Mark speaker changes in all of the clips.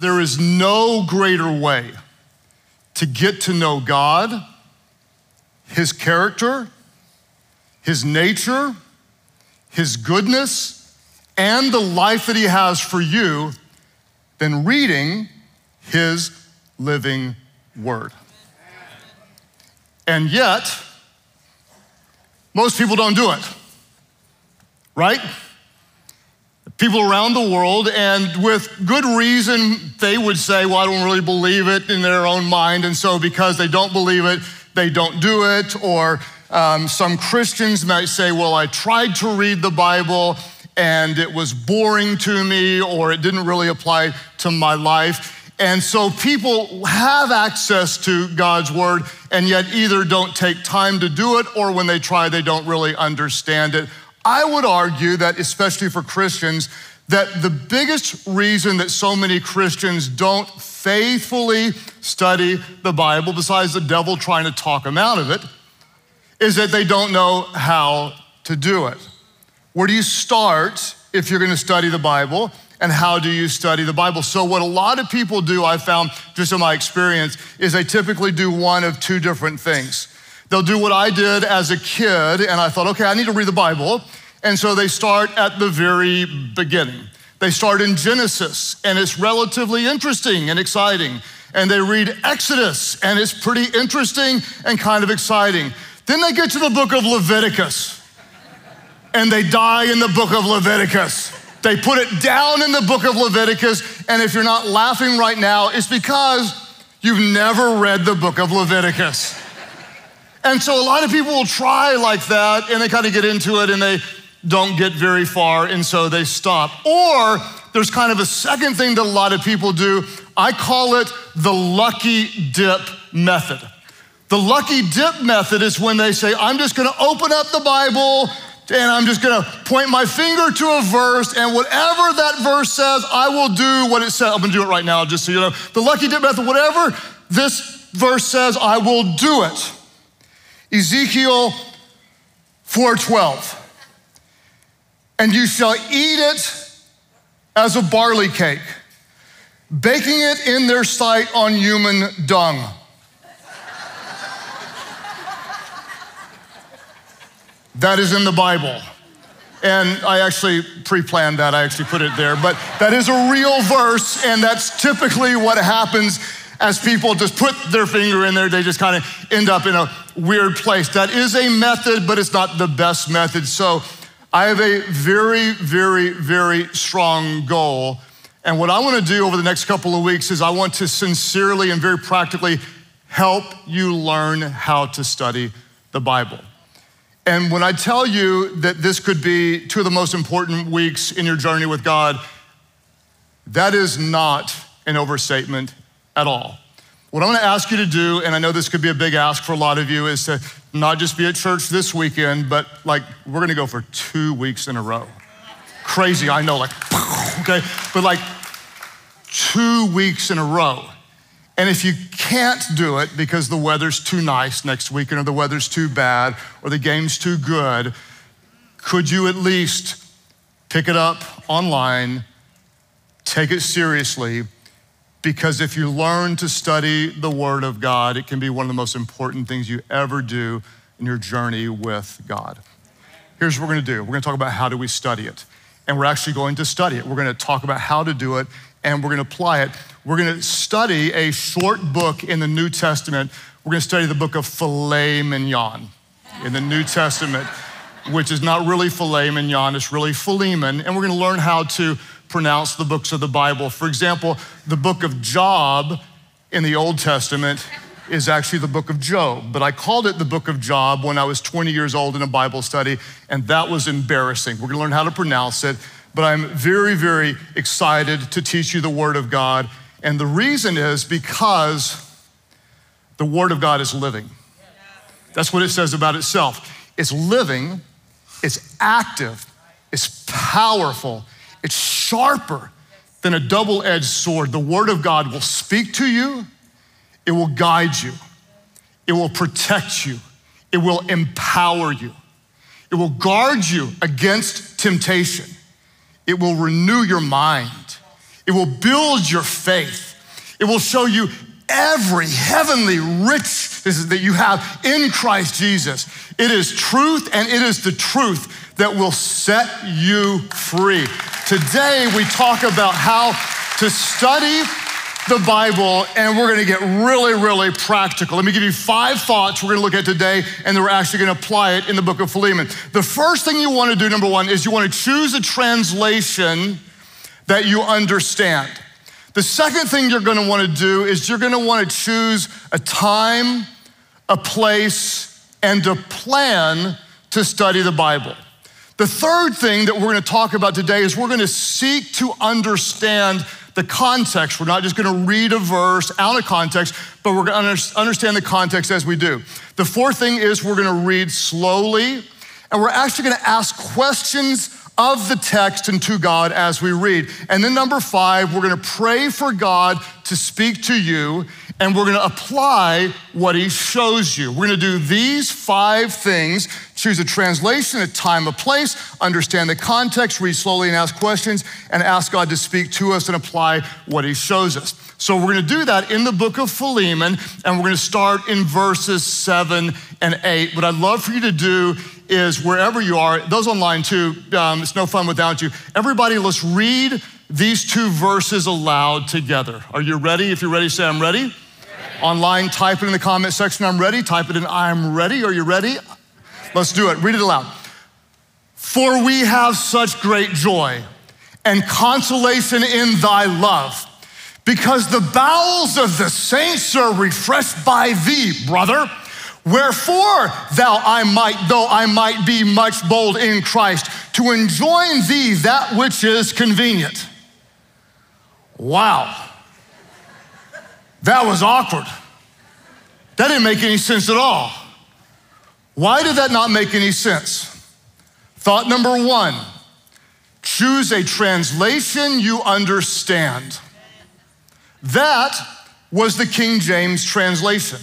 Speaker 1: There is no greater way to get to know God, His character, His nature, His goodness, and the life that He has for you than reading His living Word. And yet, most people don't do it, right? People around the world, and with good reason, they would say, Well, I don't really believe it in their own mind. And so, because they don't believe it, they don't do it. Or um, some Christians might say, Well, I tried to read the Bible and it was boring to me, or it didn't really apply to my life. And so people have access to God's word and yet either don't take time to do it or when they try, they don't really understand it. I would argue that, especially for Christians, that the biggest reason that so many Christians don't faithfully study the Bible, besides the devil trying to talk them out of it, is that they don't know how to do it. Where do you start if you're going to study the Bible? And how do you study the Bible? So, what a lot of people do, I found just in my experience, is they typically do one of two different things. They'll do what I did as a kid, and I thought, okay, I need to read the Bible. And so they start at the very beginning. They start in Genesis, and it's relatively interesting and exciting. And they read Exodus, and it's pretty interesting and kind of exciting. Then they get to the book of Leviticus, and they die in the book of Leviticus. They put it down in the book of Leviticus, and if you're not laughing right now, it's because you've never read the book of Leviticus. And so a lot of people will try like that and they kind of get into it and they don't get very far and so they stop. Or there's kind of a second thing that a lot of people do. I call it the lucky dip method. The lucky dip method is when they say, I'm just gonna open up the Bible and I'm just gonna point my finger to a verse, and whatever that verse says, I will do what it says. I'm gonna do it right now, just so you know. The lucky dip method, whatever this verse says, I will do it. Ezekiel 4:12. And you shall eat it as a barley cake, baking it in their sight on human dung. that is in the Bible. And I actually pre planned that, I actually put it there. But that is a real verse, and that's typically what happens as people just put their finger in there, they just kind of end up in a weird place. That is a method, but it's not the best method. So I have a very, very, very strong goal. And what I want to do over the next couple of weeks is I want to sincerely and very practically help you learn how to study the Bible. And when I tell you that this could be two of the most important weeks in your journey with God, that is not an overstatement at all. What I'm gonna ask you to do, and I know this could be a big ask for a lot of you, is to not just be at church this weekend, but like we're gonna go for two weeks in a row. Crazy, I know, like, okay, but like two weeks in a row. And if you can't do it because the weather's too nice next weekend, or the weather's too bad, or the game's too good, could you at least pick it up online, take it seriously, because if you learn to study the Word of God, it can be one of the most important things you ever do in your journey with God. Here's what we're gonna do we're gonna talk about how do we study it. And we're actually going to study it. We're gonna talk about how to do it and we're gonna apply it. We're gonna study a short book in the New Testament. We're gonna study the book of filet mignon in the New Testament, which is not really filet mignon, it's really Philemon. And we're gonna learn how to pronounce the books of the Bible. For example, the book of Job in the Old Testament is actually the book of Job, but I called it the book of Job when I was 20 years old in a Bible study, and that was embarrassing. We're gonna learn how to pronounce it, but I'm very, very excited to teach you the Word of God. And the reason is because the Word of God is living. That's what it says about itself. It's living, it's active, it's powerful, it's sharper than a double edged sword. The Word of God will speak to you, it will guide you, it will protect you, it will empower you, it will guard you against temptation, it will renew your mind, It will build your faith. It will show you every heavenly riches that you have in Christ Jesus. It is truth and it is the truth that will set you free. Today, we talk about how to study the Bible, and we're gonna get really, really practical. Let me give you five thoughts we're gonna look at today, and then we're actually gonna apply it in the book of Philemon. The first thing you wanna do, number one, is you wanna choose a translation that you understand. The second thing you're gonna wanna do is you're gonna wanna choose a time, a place, and a plan to study the Bible. The third thing that we're gonna talk about today is we're gonna seek to understand the context. We're not just gonna read a verse out of context, but we're gonna understand the context as we do. The fourth thing is we're gonna read slowly, and we're actually gonna ask questions of the text and to God as we read. And then, number five, we're gonna pray for God to speak to you, and we're gonna apply what He shows you. We're gonna do these five things choose a translation, a time, a place, understand the context, read slowly and ask questions, and ask God to speak to us and apply what He shows us. So, we're gonna do that in the book of Philemon, and we're gonna start in verses seven and eight. What I'd love for you to do is wherever you are, those online too, um, it's no fun without you. Everybody, let's read these two verses aloud together. Are you ready? If you're ready, say, I'm ready. ready. Online, type it in the comment section, I'm ready. Type it in, I'm ready. Are you ready? Let's do it. Read it aloud. For we have such great joy and consolation in thy love, because the bowels of the saints are refreshed by thee, brother. Wherefore, thou I might, though I might be much bold in Christ, to enjoin thee that which is convenient. Wow. That was awkward. That didn't make any sense at all. Why did that not make any sense? Thought number one choose a translation you understand. That was the King James translation.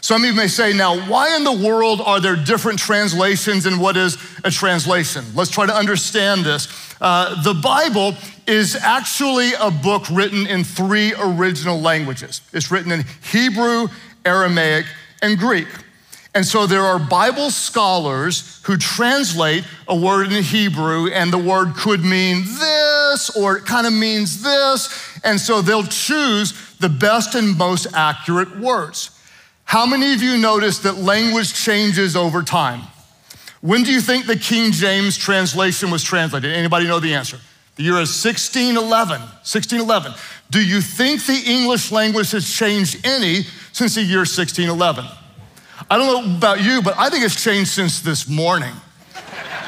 Speaker 1: Some of you may say, now, why in the world are there different translations and what is a translation? Let's try to understand this. Uh, the Bible is actually a book written in three original languages it's written in Hebrew, Aramaic, and Greek. And so there are Bible scholars who translate a word in Hebrew, and the word could mean this or it kind of means this. And so they'll choose the best and most accurate words. How many of you notice that language changes over time? When do you think the King James translation was translated? Anybody know the answer? The year is 1611. 1611. Do you think the English language has changed any since the year 1611? I don't know about you, but I think it's changed since this morning.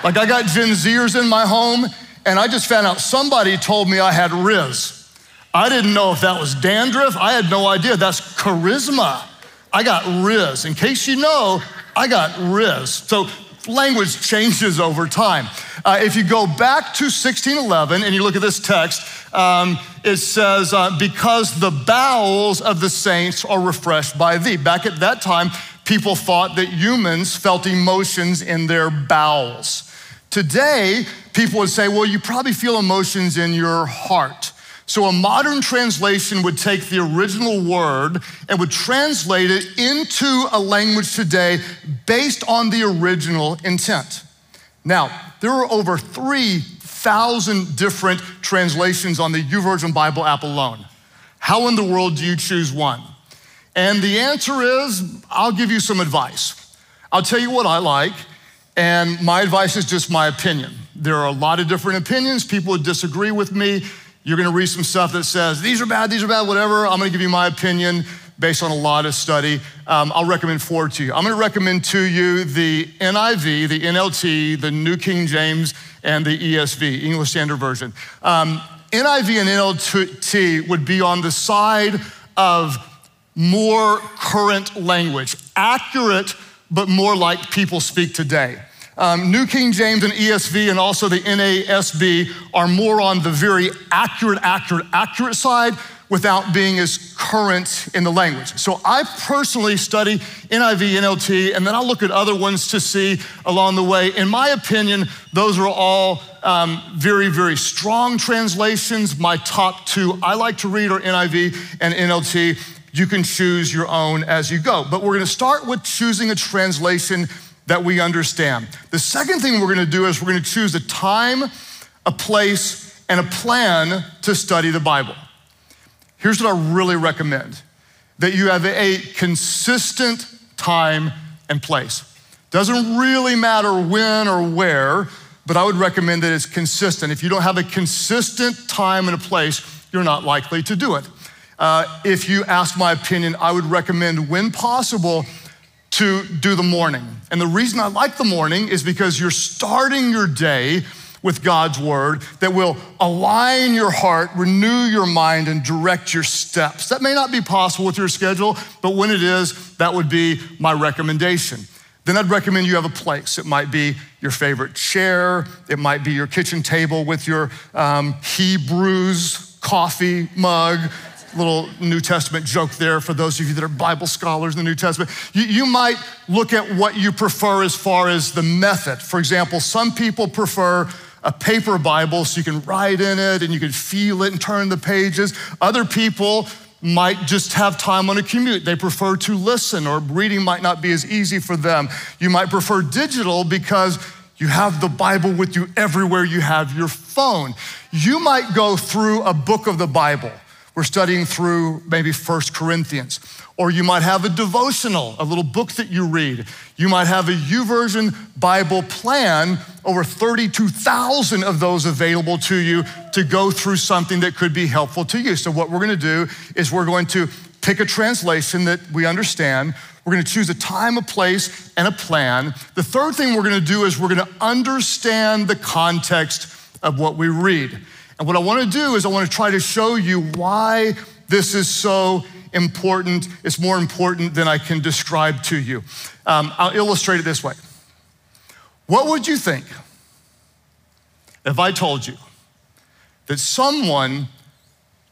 Speaker 1: Like I got Gen Zers in my home, and I just found out somebody told me I had Riz. I didn't know if that was dandruff. I had no idea. That's charisma. I got Riz. In case you know, I got Riz. So language changes over time. Uh, if you go back to 1611 and you look at this text, um, it says, uh, Because the bowels of the saints are refreshed by thee. Back at that time, people thought that humans felt emotions in their bowels. Today, people would say, Well, you probably feel emotions in your heart. So a modern translation would take the original word and would translate it into a language today based on the original intent. Now, there are over 3,000 different translations on the YouVersion Bible app alone. How in the world do you choose one? And the answer is I'll give you some advice. I'll tell you what I like, and my advice is just my opinion. There are a lot of different opinions. People would disagree with me. You're gonna read some stuff that says, these are bad, these are bad, whatever. I'm gonna give you my opinion based on a lot of study. Um, I'll recommend four to you. I'm gonna recommend to you the NIV, the NLT, the New King James, and the ESV, English Standard Version. Um, NIV and NLT would be on the side of more current language, accurate, but more like people speak today. Um, New King James and ESV and also the NASB are more on the very accurate, accurate, accurate side without being as current in the language. So I personally study NIV, NLT, and then I'll look at other ones to see along the way. In my opinion, those are all um, very, very strong translations. My top two I like to read are NIV and NLT. You can choose your own as you go. But we're gonna start with choosing a translation that we understand. The second thing we're gonna do is we're gonna choose a time, a place, and a plan to study the Bible. Here's what I really recommend that you have a consistent time and place. Doesn't really matter when or where, but I would recommend that it's consistent. If you don't have a consistent time and a place, you're not likely to do it. Uh, if you ask my opinion, I would recommend, when possible, to do the morning. And the reason I like the morning is because you're starting your day with God's word that will align your heart, renew your mind, and direct your steps. That may not be possible with your schedule, but when it is, that would be my recommendation. Then I'd recommend you have a place. It might be your favorite chair, it might be your kitchen table with your um, Hebrews coffee mug. Little New Testament joke there for those of you that are Bible scholars in the New Testament. You, you might look at what you prefer as far as the method. For example, some people prefer a paper Bible so you can write in it and you can feel it and turn the pages. Other people might just have time on a commute. They prefer to listen, or reading might not be as easy for them. You might prefer digital because you have the Bible with you everywhere you have your phone. You might go through a book of the Bible. We're studying through maybe First Corinthians. Or you might have a devotional, a little book that you read. You might have a YouVersion Bible plan, over 32,000 of those available to you to go through something that could be helpful to you. So, what we're gonna do is we're going to pick a translation that we understand. We're gonna choose a time, a place, and a plan. The third thing we're gonna do is we're gonna understand the context of what we read. And what I wanna do is I wanna try to show you why this is so important. It's more important than I can describe to you. Um, I'll illustrate it this way. What would you think if I told you that someone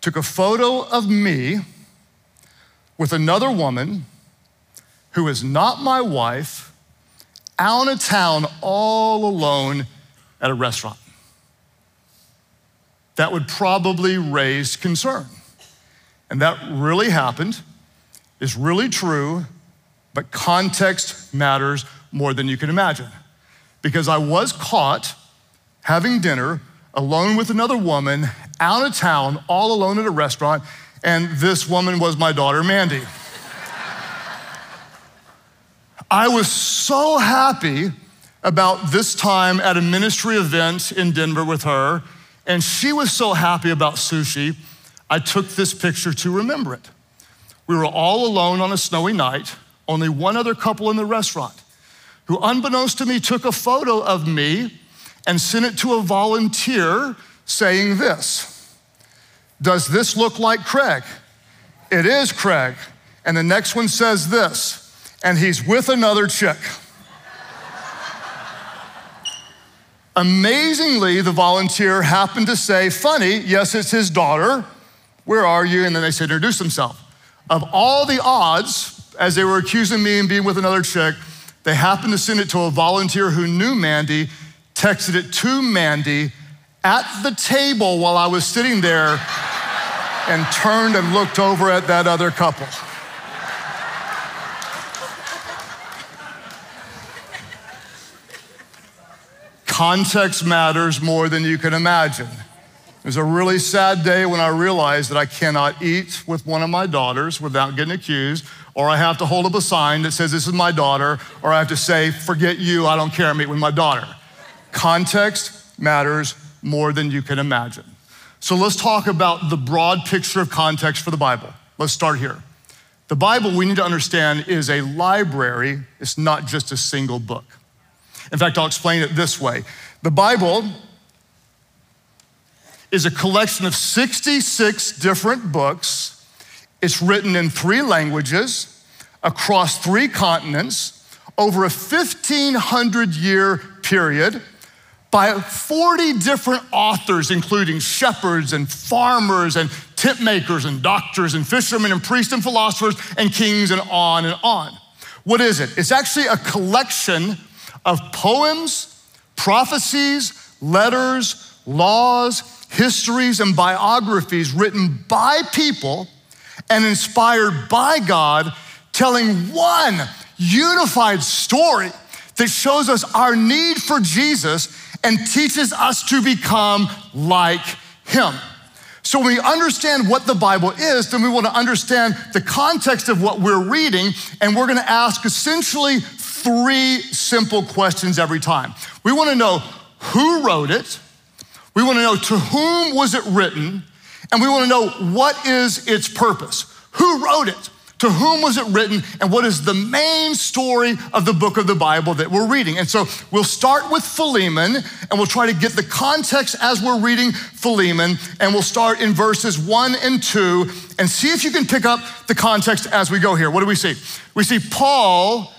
Speaker 1: took a photo of me with another woman who is not my wife out of town all alone at a restaurant? That would probably raise concern. And that really happened, is really true, but context matters more than you can imagine. Because I was caught having dinner alone with another woman out of town, all alone at a restaurant, and this woman was my daughter, Mandy. I was so happy about this time at a ministry event in Denver with her, and she was so happy about sushi I took this picture to remember it. We were all alone on a snowy night, only one other couple in the restaurant, who, unbeknownst to me, took a photo of me and sent it to a volunteer saying this Does this look like Craig? It is Craig. And the next one says this, and he's with another chick. Amazingly, the volunteer happened to say, Funny, yes, it's his daughter. Where are you? And then they said, Introduce themselves. Of all the odds, as they were accusing me and being with another chick, they happened to send it to a volunteer who knew Mandy, texted it to Mandy at the table while I was sitting there and turned and looked over at that other couple. Context matters more than you can imagine. It was a really sad day when I realized that I cannot eat with one of my daughters without getting accused, or I have to hold up a sign that says, This is my daughter, or I have to say, Forget you, I don't care, meet with my daughter. Context matters more than you can imagine. So let's talk about the broad picture of context for the Bible. Let's start here. The Bible, we need to understand, is a library, it's not just a single book. In fact, I'll explain it this way the Bible is a collection of 66 different books. It's written in three languages across three continents over a 1500 year period by 40 different authors, including shepherds and farmers and tent makers and doctors and fishermen and priests and philosophers and kings and on and on. What is it? It's actually a collection of poems, prophecies, letters, laws, histories, and biographies written by people and inspired by God, telling one unified story that shows us our need for Jesus and teaches us to become like him. So, when we understand what the Bible is, then we want to understand the context of what we're reading, and we're going to ask essentially three simple questions every time. We want to know who wrote it, we want to know to whom was it written, and we want to know what is its purpose. Who wrote it? To whom was it written? And what is the main story of the book of the Bible that we're reading? And so we'll start with Philemon and we'll try to get the context as we're reading Philemon. And we'll start in verses one and two and see if you can pick up the context as we go here. What do we see? We see Paul,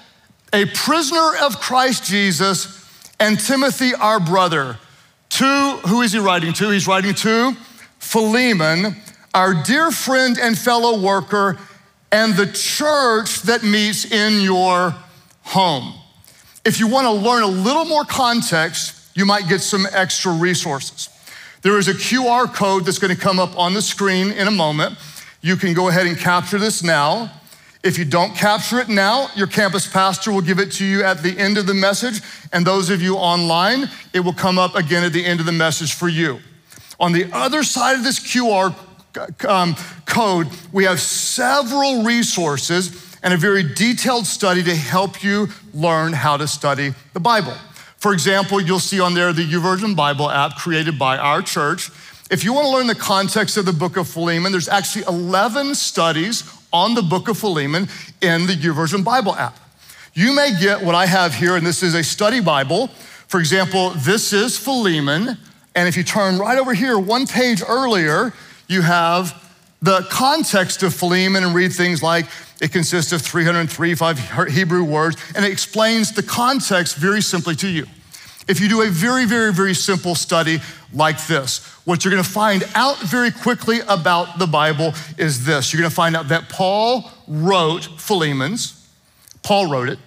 Speaker 1: a prisoner of Christ Jesus, and Timothy, our brother. To, who is he writing to? He's writing to Philemon, our dear friend and fellow worker and the church that meets in your home. If you want to learn a little more context, you might get some extra resources. There is a QR code that's going to come up on the screen in a moment. You can go ahead and capture this now. If you don't capture it now, your campus pastor will give it to you at the end of the message. And those of you online, it will come up again at the end of the message for you. On the other side of this QR um, code, we have several resources and a very detailed study to help you learn how to study the Bible. For example, you'll see on there the YouVersion Bible app created by our church. If you want to learn the context of the book of Philemon, there's actually 11 studies on the book of Philemon in the YouVersion Bible app. You may get what I have here, and this is a study Bible. For example, this is Philemon, and if you turn right over here, one page earlier, you have the context of Philemon and read things like it consists of 335 Hebrew words, and it explains the context very simply to you. If you do a very, very, very simple study like this, what you're gonna find out very quickly about the Bible is this. You're gonna find out that Paul wrote Philemon's, Paul wrote it.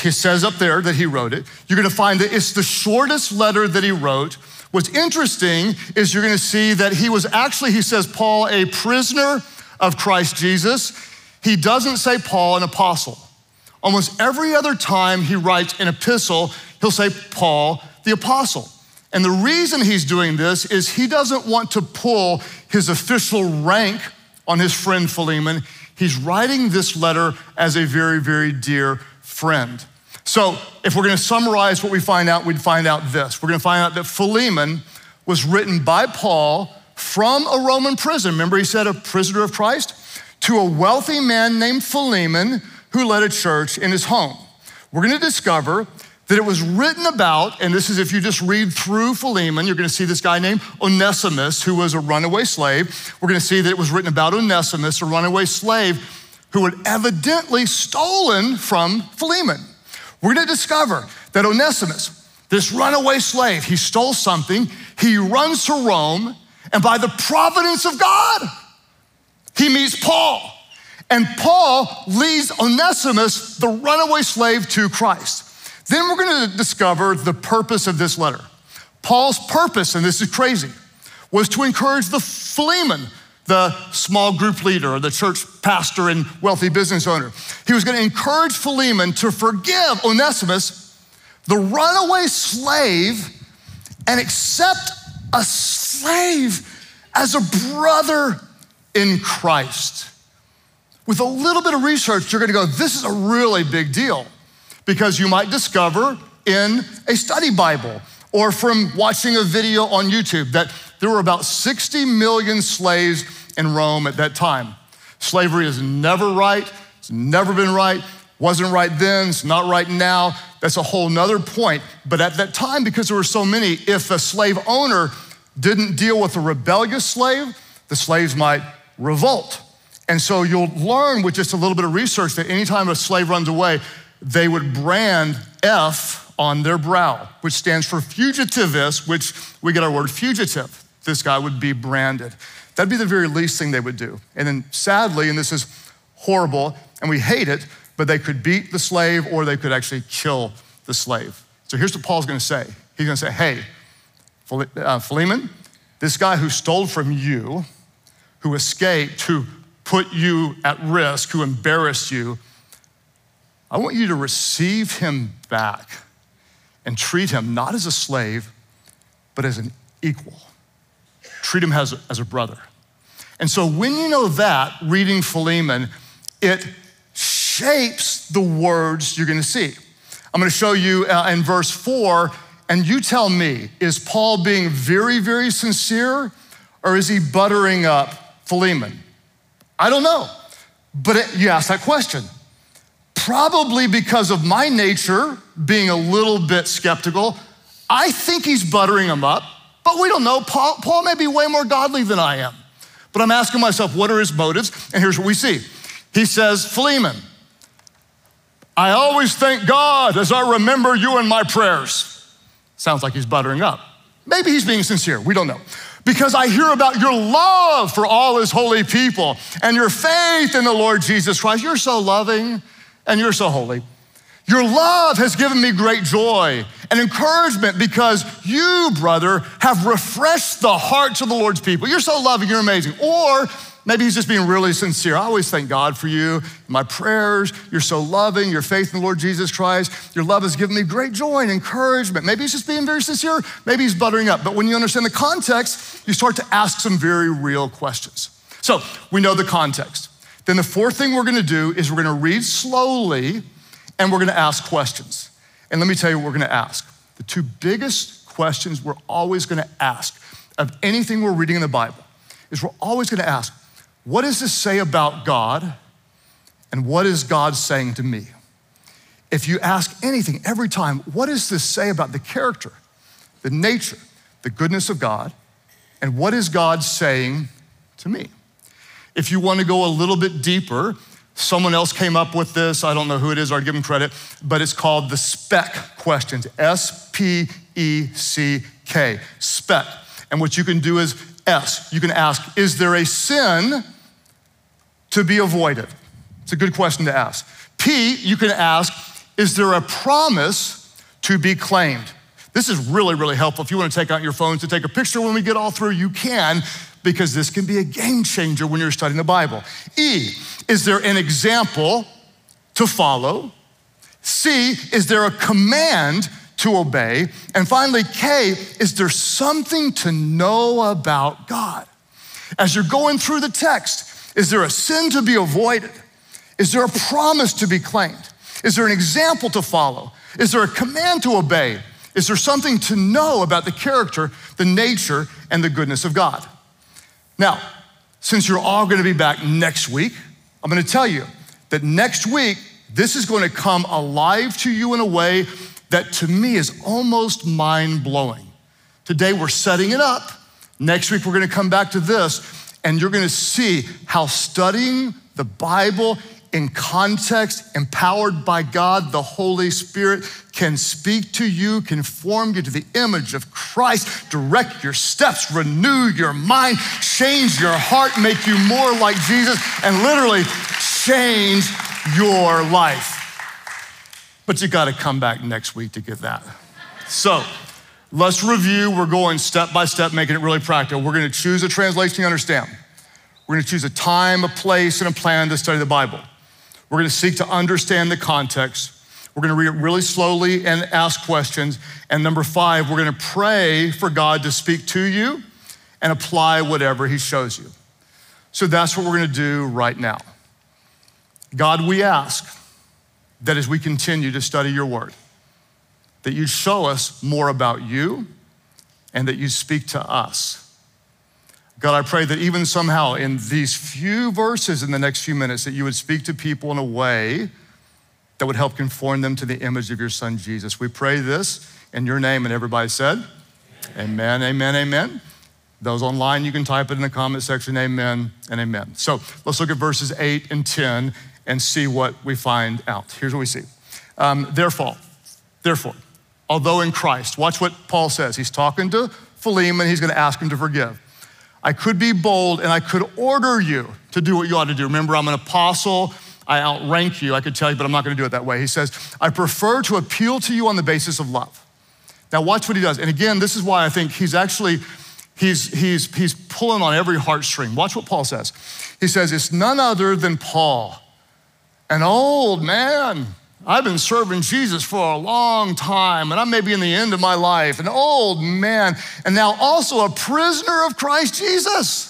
Speaker 1: He says up there that he wrote it. You're gonna find that it's the shortest letter that he wrote. What's interesting is you're going to see that he was actually, he says, Paul, a prisoner of Christ Jesus. He doesn't say Paul, an apostle. Almost every other time he writes an epistle, he'll say Paul, the apostle. And the reason he's doing this is he doesn't want to pull his official rank on his friend Philemon. He's writing this letter as a very, very dear friend. So, if we're going to summarize what we find out, we'd find out this. We're going to find out that Philemon was written by Paul from a Roman prison. Remember, he said a prisoner of Christ? To a wealthy man named Philemon who led a church in his home. We're going to discover that it was written about, and this is if you just read through Philemon, you're going to see this guy named Onesimus, who was a runaway slave. We're going to see that it was written about Onesimus, a runaway slave who had evidently stolen from Philemon. We're going to discover that Onesimus, this runaway slave, he stole something, he runs to Rome, and by the providence of God, he meets Paul. And Paul leads Onesimus, the runaway slave, to Christ. Then we're going to discover the purpose of this letter. Paul's purpose, and this is crazy, was to encourage the Philemon, the small group leader or the church pastor and wealthy business owner. He was going to encourage Philemon to forgive Onesimus, the runaway slave, and accept a slave as a brother in Christ. With a little bit of research, you're going to go, this is a really big deal because you might discover in a study Bible or from watching a video on YouTube that there were about 60 million slaves in Rome at that time. Slavery is never right, it's never been right, wasn't right then, it's not right now. That's a whole nother point. But at that time, because there were so many, if a slave owner didn't deal with a rebellious slave, the slaves might revolt. And so you'll learn with just a little bit of research that anytime a slave runs away, they would brand F on their brow, which stands for fugitivus, which we get our word fugitive. This guy would be branded. That'd be the very least thing they would do. And then sadly, and this is horrible, and we hate it, but they could beat the slave or they could actually kill the slave. So here's what Paul's gonna say He's gonna say, hey, uh, Philemon, this guy who stole from you, who escaped, who put you at risk, who embarrassed you, I want you to receive him back and treat him not as a slave, but as an equal. Treat him as as a brother. And so when you know that, reading Philemon, it shapes the words you're gonna see. I'm gonna show you uh, in verse four, and you tell me, is Paul being very, very sincere, or is he buttering up Philemon? I don't know. But it, you ask that question. Probably because of my nature being a little bit skeptical, I think he's buttering him up, but we don't know. Paul, Paul may be way more godly than I am. But I'm asking myself, what are his motives? And here's what we see. He says, Philemon, I always thank God as I remember you in my prayers. Sounds like he's buttering up. Maybe he's being sincere. We don't know because I hear about your love for all his holy people and your faith in the Lord Jesus Christ. You're so loving and you're so holy. Your love has given me great joy and encouragement because you, brother, have refreshed the hearts of the Lord's people. You're so loving, you're amazing. Or Maybe he's just being really sincere. I always thank God for you, my prayers. You're so loving, your faith in the Lord Jesus Christ. Your love has given me great joy and encouragement. Maybe he's just being very sincere. Maybe he's buttering up. But when you understand the context, you start to ask some very real questions. So we know the context. Then the fourth thing we're gonna do is we're gonna read slowly and we're gonna ask questions. And let me tell you what we're gonna ask. The two biggest questions we're always gonna ask of anything we're reading in the Bible is we're always gonna ask, what does this say about God? And what is God saying to me? If you ask anything every time, what does this say about the character, the nature, the goodness of God? And what is God saying to me? If you want to go a little bit deeper, someone else came up with this. I don't know who it is, or I'll give them credit, but it's called the SPECK questions S P E C K, SPECK. And what you can do is S, you can ask, is there a sin to be avoided? It's a good question to ask. P, you can ask, is there a promise to be claimed? This is really, really helpful. If you want to take out your phones to take a picture when we get all through, you can, because this can be a game changer when you're studying the Bible. E, is there an example to follow? C, is there a command to obey? And finally, K, is there something to know about God? As you're going through the text, is there a sin to be avoided? Is there a promise to be claimed? Is there an example to follow? Is there a command to obey? Is there something to know about the character, the nature, and the goodness of God? Now, since you're all gonna be back next week, I'm gonna tell you that next week, this is gonna come alive to you in a way that to me is almost mind blowing. Today, we're setting it up. Next week, we're gonna come back to this and you're gonna see how studying the Bible in context, empowered by God, the Holy Spirit, can speak to you, conform you to the image of Christ, direct your steps, renew your mind, change your heart, make you more like Jesus, and literally change your life. But you gotta come back next week to get that. So, Let's review. We're going step by step, making it really practical. We're going to choose a translation you understand. We're going to choose a time, a place, and a plan to study the Bible. We're going to seek to understand the context. We're going to read it really slowly and ask questions. And number five, we're going to pray for God to speak to you and apply whatever He shows you. So that's what we're going to do right now. God, we ask that as we continue to study your word, that you show us more about you and that you speak to us. God, I pray that even somehow in these few verses in the next few minutes, that you would speak to people in a way that would help conform them to the image of your son, Jesus. We pray this in your name, and everybody said, Amen, amen, amen. Those online, you can type it in the comment section, amen and amen. So let's look at verses 8 and 10 and see what we find out. Here's what we see. Um, therefore, therefore, although in Christ. Watch what Paul says. He's talking to Philemon, he's going to ask him to forgive. I could be bold and I could order you to do what you ought to do. Remember, I'm an apostle. I outrank you. I could tell you, but I'm not going to do it that way. He says, I prefer to appeal to you on the basis of love. Now watch what he does. And again, this is why I think he's actually he's he's he's pulling on every heartstring. Watch what Paul says. He says it's none other than Paul, an old man. I've been serving Jesus for a long time, and I'm maybe in the end of my life, an old man, and now also a prisoner of Christ Jesus.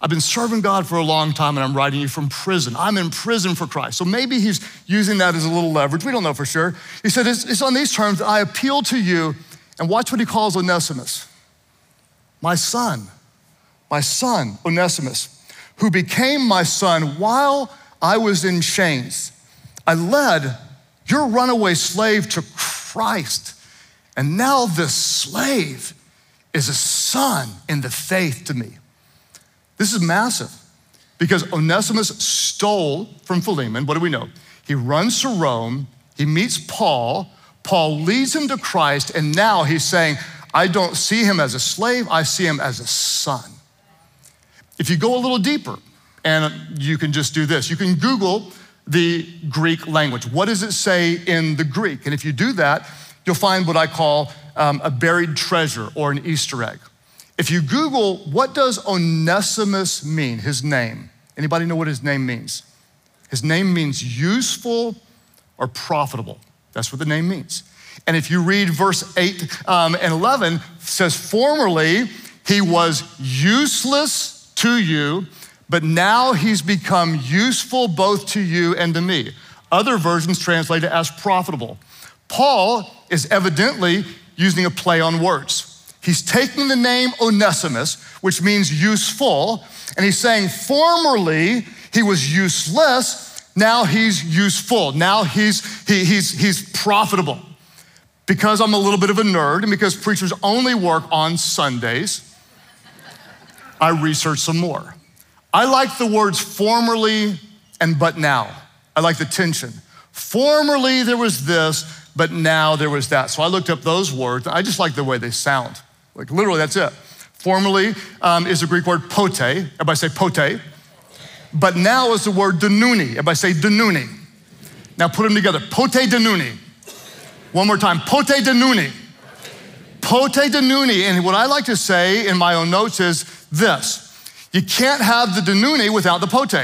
Speaker 1: I've been serving God for a long time and I'm writing you from prison. I'm in prison for Christ. So maybe he's using that as a little leverage. We don't know for sure. He said, It's, it's on these terms I appeal to you. And watch what he calls Onesimus my son, my son, Onesimus, who became my son while I was in chains. I led your runaway slave to Christ. And now this slave is a son in the faith to me. This is massive because Onesimus stole from Philemon. What do we know? He runs to Rome, he meets Paul, Paul leads him to Christ, and now he's saying, I don't see him as a slave, I see him as a son. If you go a little deeper, and you can just do this, you can Google the Greek language. What does it say in the Greek? And if you do that, you'll find what I call um, a buried treasure or an Easter egg. If you Google, what does Onesimus mean, his name? Anybody know what his name means? His name means useful or profitable. That's what the name means. And if you read verse 8 um, and 11, says, Formerly he was useless to you, but now he's become useful both to you and to me. Other versions translate it as profitable. Paul is evidently using a play on words. He's taking the name Onesimus, which means useful, and he's saying, formerly he was useless, now he's useful. Now he's, he, he's, he's profitable. Because I'm a little bit of a nerd and because preachers only work on Sundays, I researched some more. I like the words formerly and but now. I like the tension. Formerly there was this, but now there was that. So I looked up those words. I just like the way they sound. Like literally, that's it. Formerly um, is the Greek word pote. Everybody say pote. But now is the word denuni. Everybody say denuni. Now put them together. Pote denuni. One more time. Pote denuni. Pote denuni. And what I like to say in my own notes is this. You can't have the denuni without the pote.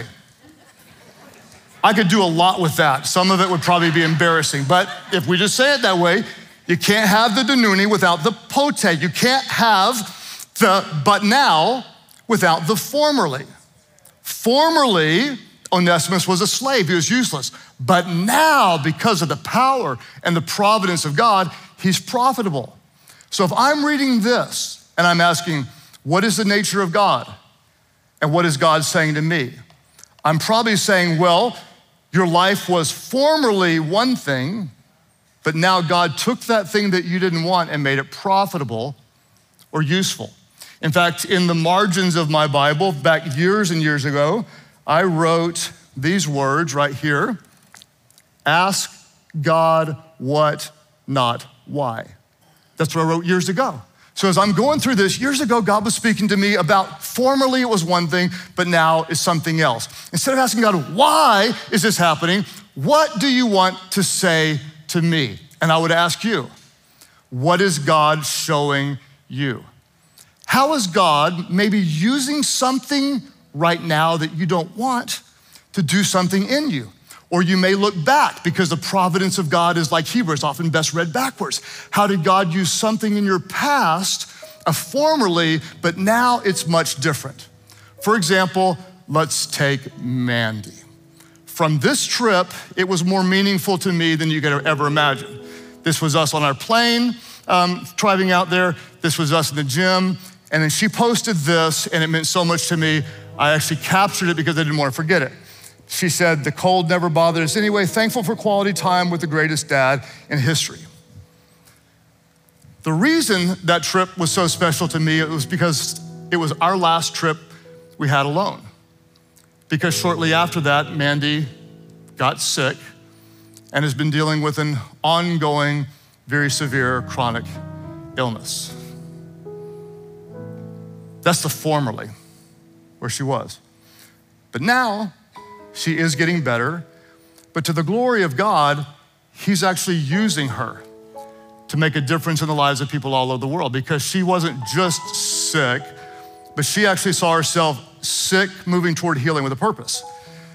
Speaker 1: I could do a lot with that. Some of it would probably be embarrassing, but if we just say it that way, you can't have the denuni without the pote. You can't have the but now without the formerly. Formerly, Onesimus was a slave, he was useless. But now, because of the power and the providence of God, he's profitable. So if I'm reading this and I'm asking, what is the nature of God? And what is God saying to me? I'm probably saying, well, your life was formerly one thing, but now God took that thing that you didn't want and made it profitable or useful. In fact, in the margins of my Bible, back years and years ago, I wrote these words right here Ask God what, not why. That's what I wrote years ago. So as I'm going through this, years ago, God was speaking to me about formerly it was one thing, but now it's something else. Instead of asking God, why is this happening? What do you want to say to me. And I would ask you, what is God showing you? How is God maybe using something right now that you don't want to do something in you? Or you may look back because the providence of God is like Hebrews, often best read backwards. How did God use something in your past, a formerly, but now it's much different? For example, let's take Mandy. From this trip, it was more meaningful to me than you could ever imagine. This was us on our plane um, driving out there. This was us in the gym. And then she posted this, and it meant so much to me. I actually captured it because I didn't want to forget it. She said, The cold never bothered us anyway. Thankful for quality time with the greatest dad in history. The reason that trip was so special to me it was because it was our last trip we had alone because shortly after that, Mandy got sick and has been dealing with an ongoing, very severe chronic illness. That's the formerly where she was. But now she is getting better, but to the glory of God, He's actually using her to make a difference in the lives of people all over the world because she wasn't just sick, but she actually saw herself sick moving toward healing with a purpose.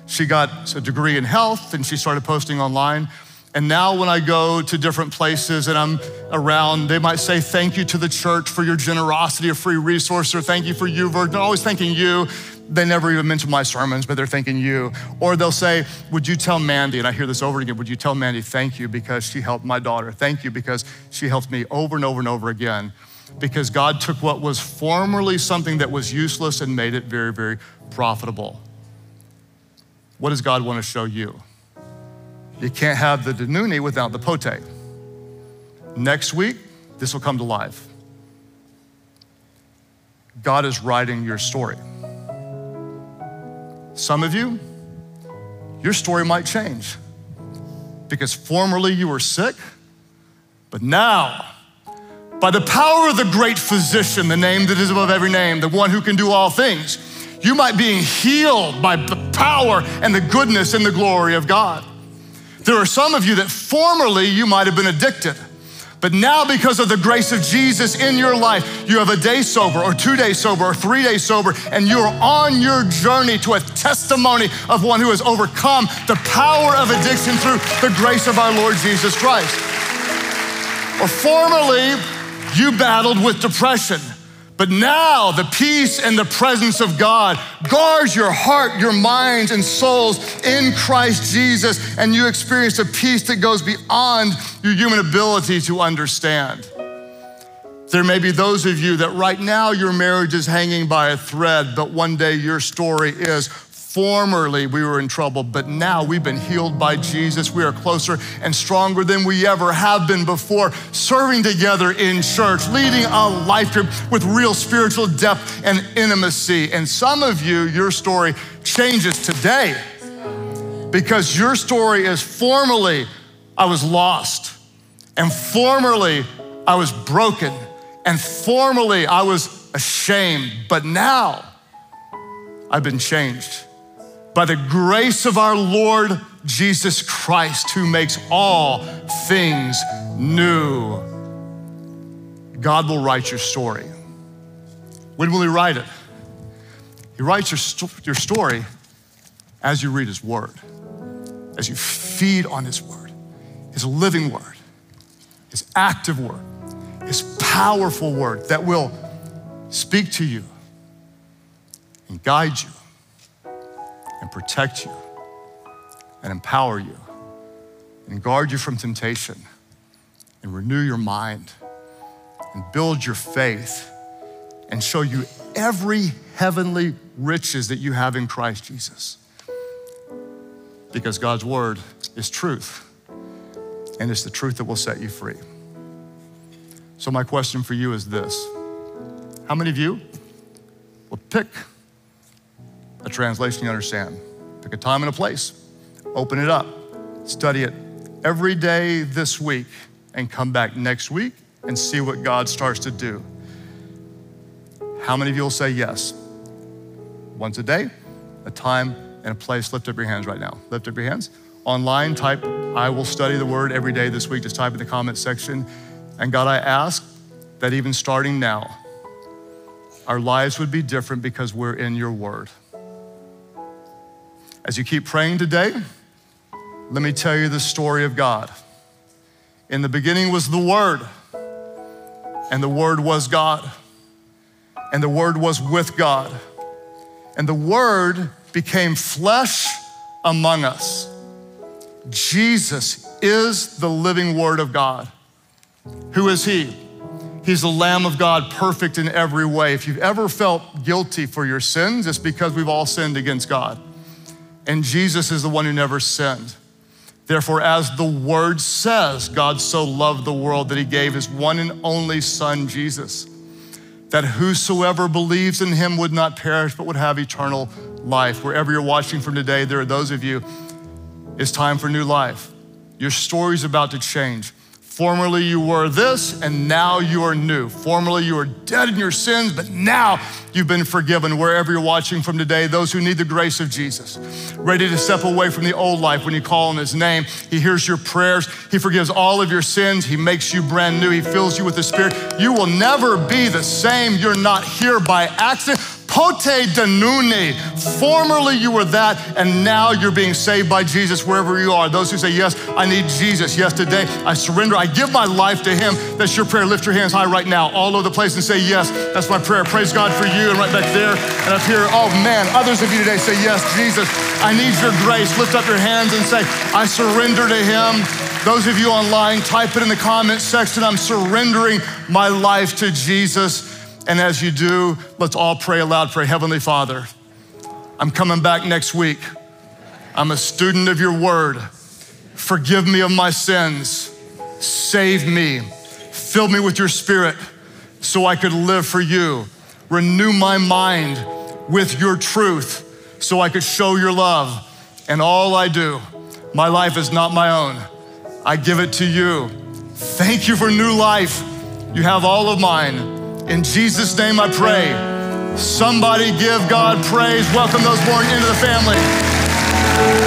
Speaker 1: She got a degree in health and she started posting online. And now, when I go to different places and I'm around, they might say, Thank you to the church for your generosity of free resource, or thank you for YouVersion. Always thanking you. They never even mention my sermons, but they're thanking you. Or they'll say, Would you tell Mandy, and I hear this over again, would you tell Mandy, thank you because she helped my daughter? Thank you because she helped me over and over and over again. Because God took what was formerly something that was useless and made it very, very profitable. What does God want to show you? You can't have the denuni without the pote. Next week, this will come to life. God is writing your story. Some of you, your story might change because formerly you were sick, but now, by the power of the great physician, the name that is above every name, the one who can do all things, you might be healed by the power and the goodness and the glory of God. There are some of you that formerly you might have been addicted. But now, because of the grace of Jesus in your life, you have a day sober, or two days sober, or three days sober, and you're on your journey to a testimony of one who has overcome the power of addiction through the grace of our Lord Jesus Christ. Or formerly, you battled with depression. But now the peace and the presence of God guards your heart, your minds, and souls in Christ Jesus, and you experience a peace that goes beyond your human ability to understand. There may be those of you that right now your marriage is hanging by a thread, but one day your story is Formerly, we were in trouble, but now we've been healed by Jesus. We are closer and stronger than we ever have been before, serving together in church, leading a life group with real spiritual depth and intimacy. And some of you, your story changes today because your story is formerly, I was lost, and formerly, I was broken, and formerly, I was ashamed, but now, I've been changed by the grace of our Lord Jesus Christ, who makes all things new. God will write your story. When will He write it? He writes your, sto- your story as you read His Word, as you feed on His Word, His living Word, His active Word, His powerful Word that will speak to you and guide you and protect you and empower you and guard you from temptation and renew your mind and build your faith and show you every heavenly riches that you have in Christ Jesus. Because God's word is truth, and it's the truth that will set you free. So, my question for you is this How many of you will pick translation you understand. Pick a time and a place, open it up, study it every day this week, and come back next week and see what God starts to do. How many of you will say yes? Once a day, a time and a place. Lift up your hands right now. Lift up your hands. Online, type, I will study the word every day this week. Just type in the comment section. And God, I ask that even starting now, our lives would be different because we're in your word. As you keep praying today, let me tell you the story of God. In the beginning was the Word, and the Word was God, and the Word was with God, and the Word became flesh among us. Jesus is the living Word of God. Who is He? He's the Lamb of God, perfect in every way. If you've ever felt guilty for your sins, it's because we've all sinned against God and Jesus is the one who never sinned. Therefore, as the word says, God so loved the world that he gave his one and only Son, Jesus, that whosoever believes in him would not perish but would have eternal life. Wherever you're watching from today, there are those of you, it's time for new life. Your story's about to change. Formerly you were this, and now you are new. Formerly you were dead in your sins, but now you've been forgiven. Wherever you're watching from today, those who need the grace of Jesus, ready to step away from the old life when you call on his name, he hears your prayers. He forgives all of your sins. He makes you brand new. He fills you with the Spirit. You will never be the same. You're not here by accident. Pote danuni. Formerly you were that, and now you're being saved by Jesus wherever you are. Those who say, Yes, I need Jesus. Yes, today I surrender. I give my life to Him. That's your prayer. Lift your hands high right now, all over the place, and say, Yes, that's my prayer. Praise God for you, and right back there, and up here. Oh man, others of you today say, Yes, Jesus, I need your grace. Lift up your hands and say, I surrender to Him. Those of you online, type it in the comment section. I'm surrendering my life to Jesus. And as you do, let's all pray aloud. Pray, Heavenly Father, I'm coming back next week. I'm a student of your word. Forgive me of my sins. Save me. Fill me with your spirit so I could live for you. Renew my mind with your truth so I could show your love. And all I do, my life is not my own. I give it to you. Thank you for new life. You have all of mine. In Jesus' name I pray. Somebody give God praise. Welcome those born into the family.